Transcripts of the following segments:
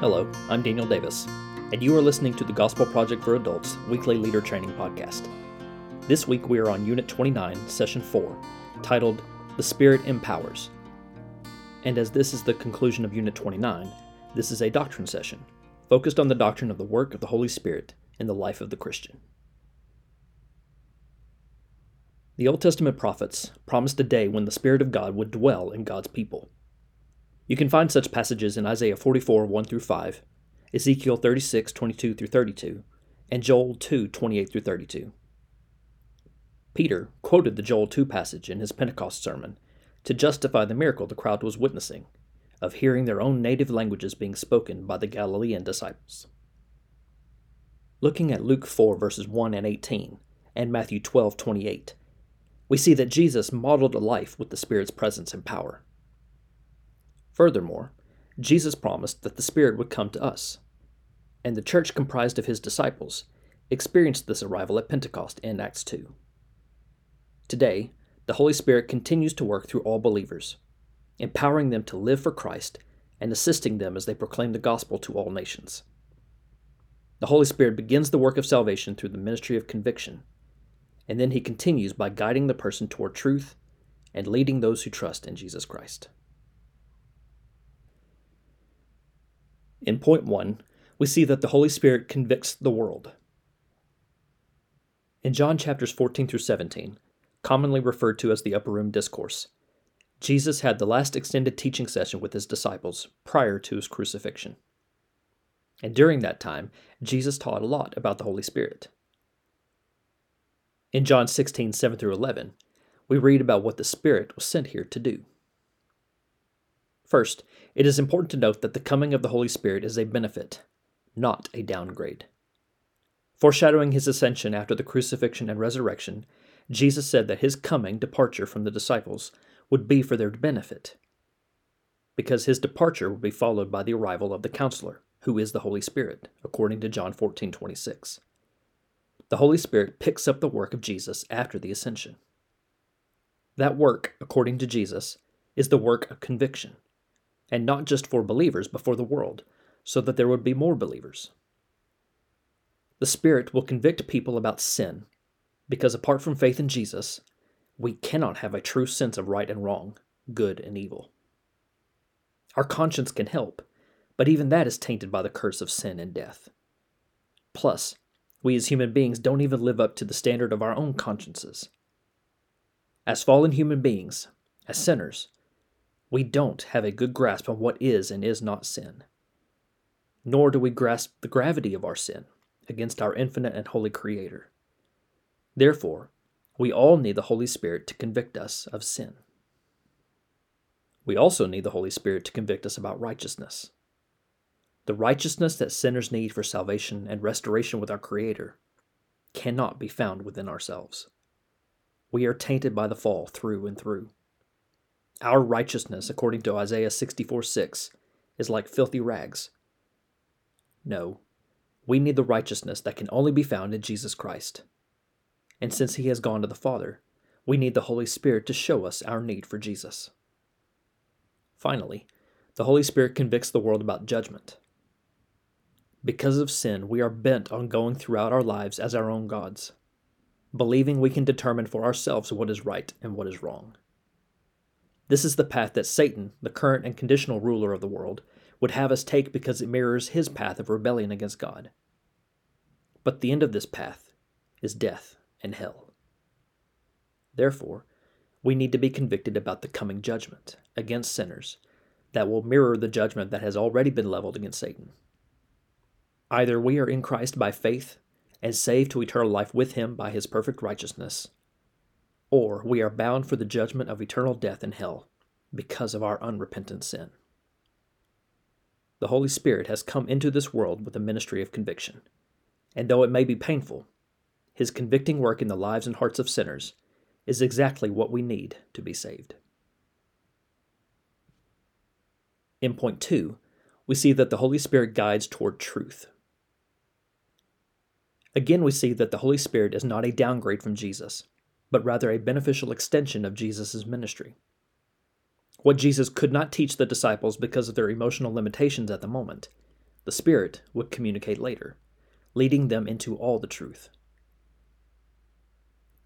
Hello, I'm Daniel Davis, and you are listening to the Gospel Project for Adults weekly leader training podcast. This week we are on Unit 29, Session 4, titled The Spirit Empowers. And as this is the conclusion of Unit 29, this is a doctrine session, focused on the doctrine of the work of the Holy Spirit in the life of the Christian. The Old Testament prophets promised a day when the Spirit of God would dwell in God's people. You can find such passages in Isaiah 44 1 through 5, Ezekiel 36 22 through 32, and Joel 2 28 through 32. Peter quoted the Joel 2 passage in his Pentecost sermon to justify the miracle the crowd was witnessing of hearing their own native languages being spoken by the Galilean disciples. Looking at Luke 4 verses 1 and 18 and Matthew 12 28, we see that Jesus modeled a life with the Spirit's presence and power. Furthermore, Jesus promised that the Spirit would come to us, and the church comprised of his disciples experienced this arrival at Pentecost in Acts 2. Today, the Holy Spirit continues to work through all believers, empowering them to live for Christ and assisting them as they proclaim the gospel to all nations. The Holy Spirit begins the work of salvation through the ministry of conviction and then he continues by guiding the person toward truth and leading those who trust in Jesus Christ. In point one, we see that the Holy Spirit convicts the world. In John chapters 14 through 17, commonly referred to as the Upper Room Discourse, Jesus had the last extended teaching session with his disciples prior to his crucifixion. And during that time, Jesus taught a lot about the Holy Spirit. In John 16, 7 through 11, we read about what the Spirit was sent here to do. First, it is important to note that the coming of the Holy Spirit is a benefit, not a downgrade. Foreshadowing his ascension after the crucifixion and resurrection, Jesus said that his coming departure from the disciples would be for their benefit, because his departure would be followed by the arrival of the counselor, who is the Holy Spirit, according to John 14, 26 the Holy Spirit picks up the work of Jesus after the ascension. That work, according to Jesus, is the work of conviction, and not just for believers, but for the world, so that there would be more believers. The Spirit will convict people about sin, because apart from faith in Jesus, we cannot have a true sense of right and wrong, good and evil. Our conscience can help, but even that is tainted by the curse of sin and death. Plus, we as human beings don't even live up to the standard of our own consciences. As fallen human beings, as sinners, we don't have a good grasp on what is and is not sin. Nor do we grasp the gravity of our sin against our infinite and holy Creator. Therefore, we all need the Holy Spirit to convict us of sin. We also need the Holy Spirit to convict us about righteousness the righteousness that sinners need for salvation and restoration with our Creator cannot be found within ourselves. We are tainted by the fall through and through. Our righteousness, according to Isaiah 64 6, is like filthy rags. No, we need the righteousness that can only be found in Jesus Christ. And since He has gone to the Father, we need the Holy Spirit to show us our need for Jesus. Finally, the Holy Spirit convicts the world about judgment. Because of sin, we are bent on going throughout our lives as our own gods, believing we can determine for ourselves what is right and what is wrong. This is the path that Satan, the current and conditional ruler of the world, would have us take because it mirrors his path of rebellion against God. But the end of this path is death and hell. Therefore, we need to be convicted about the coming judgment against sinners that will mirror the judgment that has already been leveled against Satan. Either we are in Christ by faith and saved to eternal life with him by his perfect righteousness, or we are bound for the judgment of eternal death in hell because of our unrepentant sin. The Holy Spirit has come into this world with a ministry of conviction, and though it may be painful, his convicting work in the lives and hearts of sinners is exactly what we need to be saved. In point two, we see that the Holy Spirit guides toward truth. Again, we see that the Holy Spirit is not a downgrade from Jesus, but rather a beneficial extension of Jesus' ministry. What Jesus could not teach the disciples because of their emotional limitations at the moment, the Spirit would communicate later, leading them into all the truth.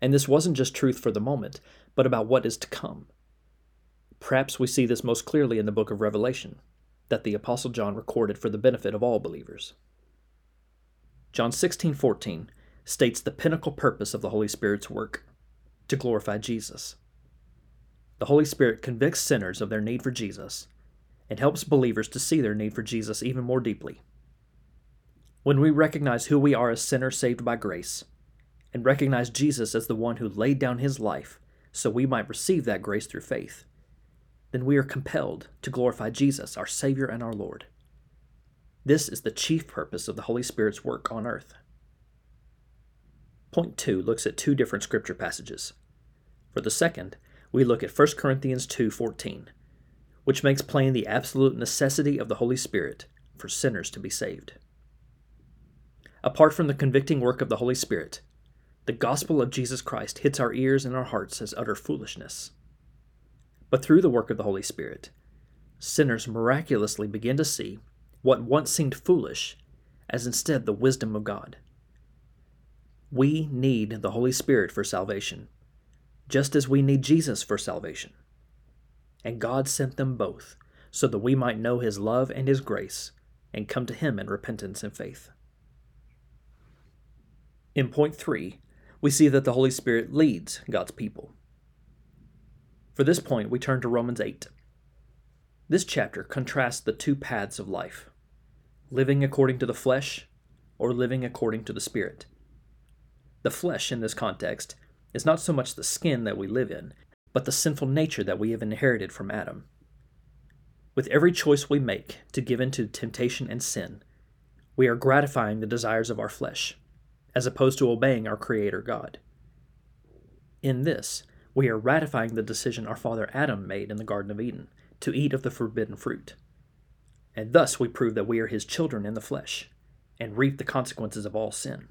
And this wasn't just truth for the moment, but about what is to come. Perhaps we see this most clearly in the book of Revelation, that the Apostle John recorded for the benefit of all believers. John 16:14 states the pinnacle purpose of the Holy Spirit's work, to glorify Jesus. The Holy Spirit convicts sinners of their need for Jesus and helps believers to see their need for Jesus even more deeply. When we recognize who we are as sinners saved by grace, and recognize Jesus as the one who laid down his life so we might receive that grace through faith, then we are compelled to glorify Jesus, our Savior and our Lord. This is the chief purpose of the Holy Spirit's work on earth. Point 2 looks at two different scripture passages. For the second, we look at 1 Corinthians 2:14, which makes plain the absolute necessity of the Holy Spirit for sinners to be saved. Apart from the convicting work of the Holy Spirit, the gospel of Jesus Christ hits our ears and our hearts as utter foolishness. But through the work of the Holy Spirit, sinners miraculously begin to see what once seemed foolish as instead the wisdom of God. We need the Holy Spirit for salvation, just as we need Jesus for salvation. And God sent them both so that we might know His love and His grace and come to Him in repentance and faith. In point three, we see that the Holy Spirit leads God's people. For this point, we turn to Romans 8. This chapter contrasts the two paths of life living according to the flesh or living according to the Spirit. The flesh, in this context, is not so much the skin that we live in, but the sinful nature that we have inherited from Adam. With every choice we make to give in to temptation and sin, we are gratifying the desires of our flesh, as opposed to obeying our Creator God. In this, we are ratifying the decision our father Adam made in the Garden of Eden to eat of the forbidden fruit. And thus we prove that we are his children in the flesh and reap the consequences of all sin.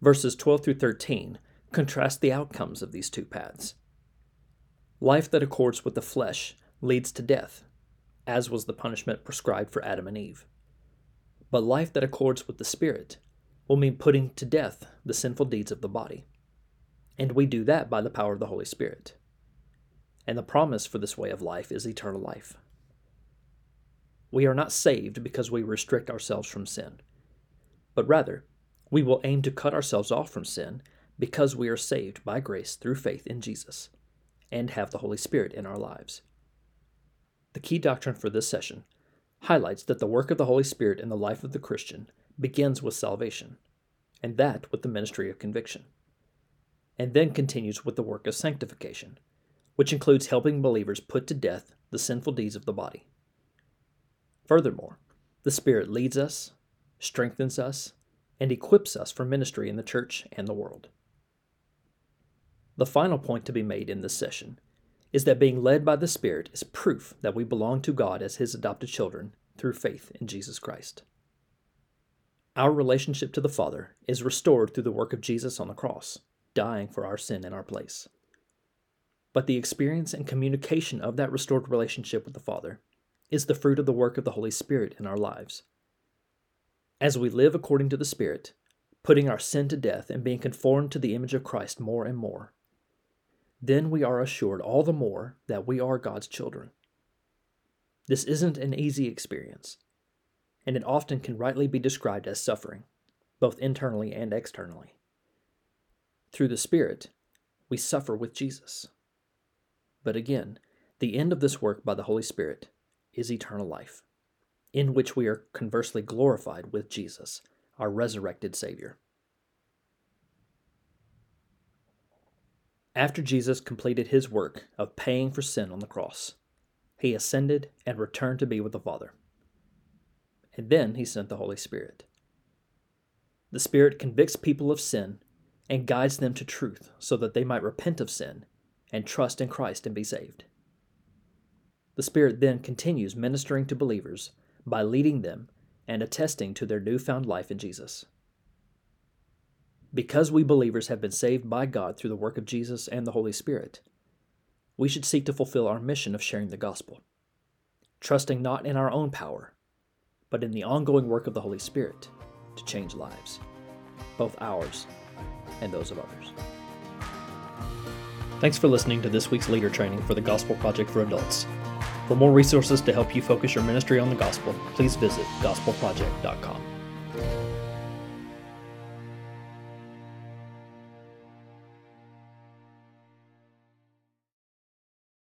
Verses 12 through 13 contrast the outcomes of these two paths. Life that accords with the flesh leads to death, as was the punishment prescribed for Adam and Eve. But life that accords with the Spirit will mean putting to death the sinful deeds of the body. And we do that by the power of the Holy Spirit. And the promise for this way of life is eternal life. We are not saved because we restrict ourselves from sin, but rather, we will aim to cut ourselves off from sin because we are saved by grace through faith in Jesus and have the Holy Spirit in our lives. The key doctrine for this session highlights that the work of the Holy Spirit in the life of the Christian begins with salvation, and that with the ministry of conviction, and then continues with the work of sanctification, which includes helping believers put to death the sinful deeds of the body. Furthermore, the Spirit leads us, strengthens us, and equips us for ministry in the church and the world. The final point to be made in this session is that being led by the Spirit is proof that we belong to God as His adopted children through faith in Jesus Christ. Our relationship to the Father is restored through the work of Jesus on the cross, dying for our sin in our place. But the experience and communication of that restored relationship with the Father is the fruit of the work of the Holy Spirit in our lives. As we live according to the Spirit, putting our sin to death and being conformed to the image of Christ more and more, then we are assured all the more that we are God's children. This isn't an easy experience, and it often can rightly be described as suffering, both internally and externally. Through the Spirit, we suffer with Jesus. But again, the end of this work by the Holy Spirit is eternal life, in which we are conversely glorified with Jesus, our resurrected Savior. After Jesus completed his work of paying for sin on the cross, he ascended and returned to be with the Father. And then he sent the Holy Spirit. The Spirit convicts people of sin and guides them to truth so that they might repent of sin and trust in Christ and be saved. The Spirit then continues ministering to believers by leading them and attesting to their newfound life in Jesus. Because we believers have been saved by God through the work of Jesus and the Holy Spirit, we should seek to fulfill our mission of sharing the gospel, trusting not in our own power, but in the ongoing work of the Holy Spirit to change lives, both ours and those of others. Thanks for listening to this week's leader training for the Gospel Project for Adults. For more resources to help you focus your ministry on the gospel, please visit gospelproject.com.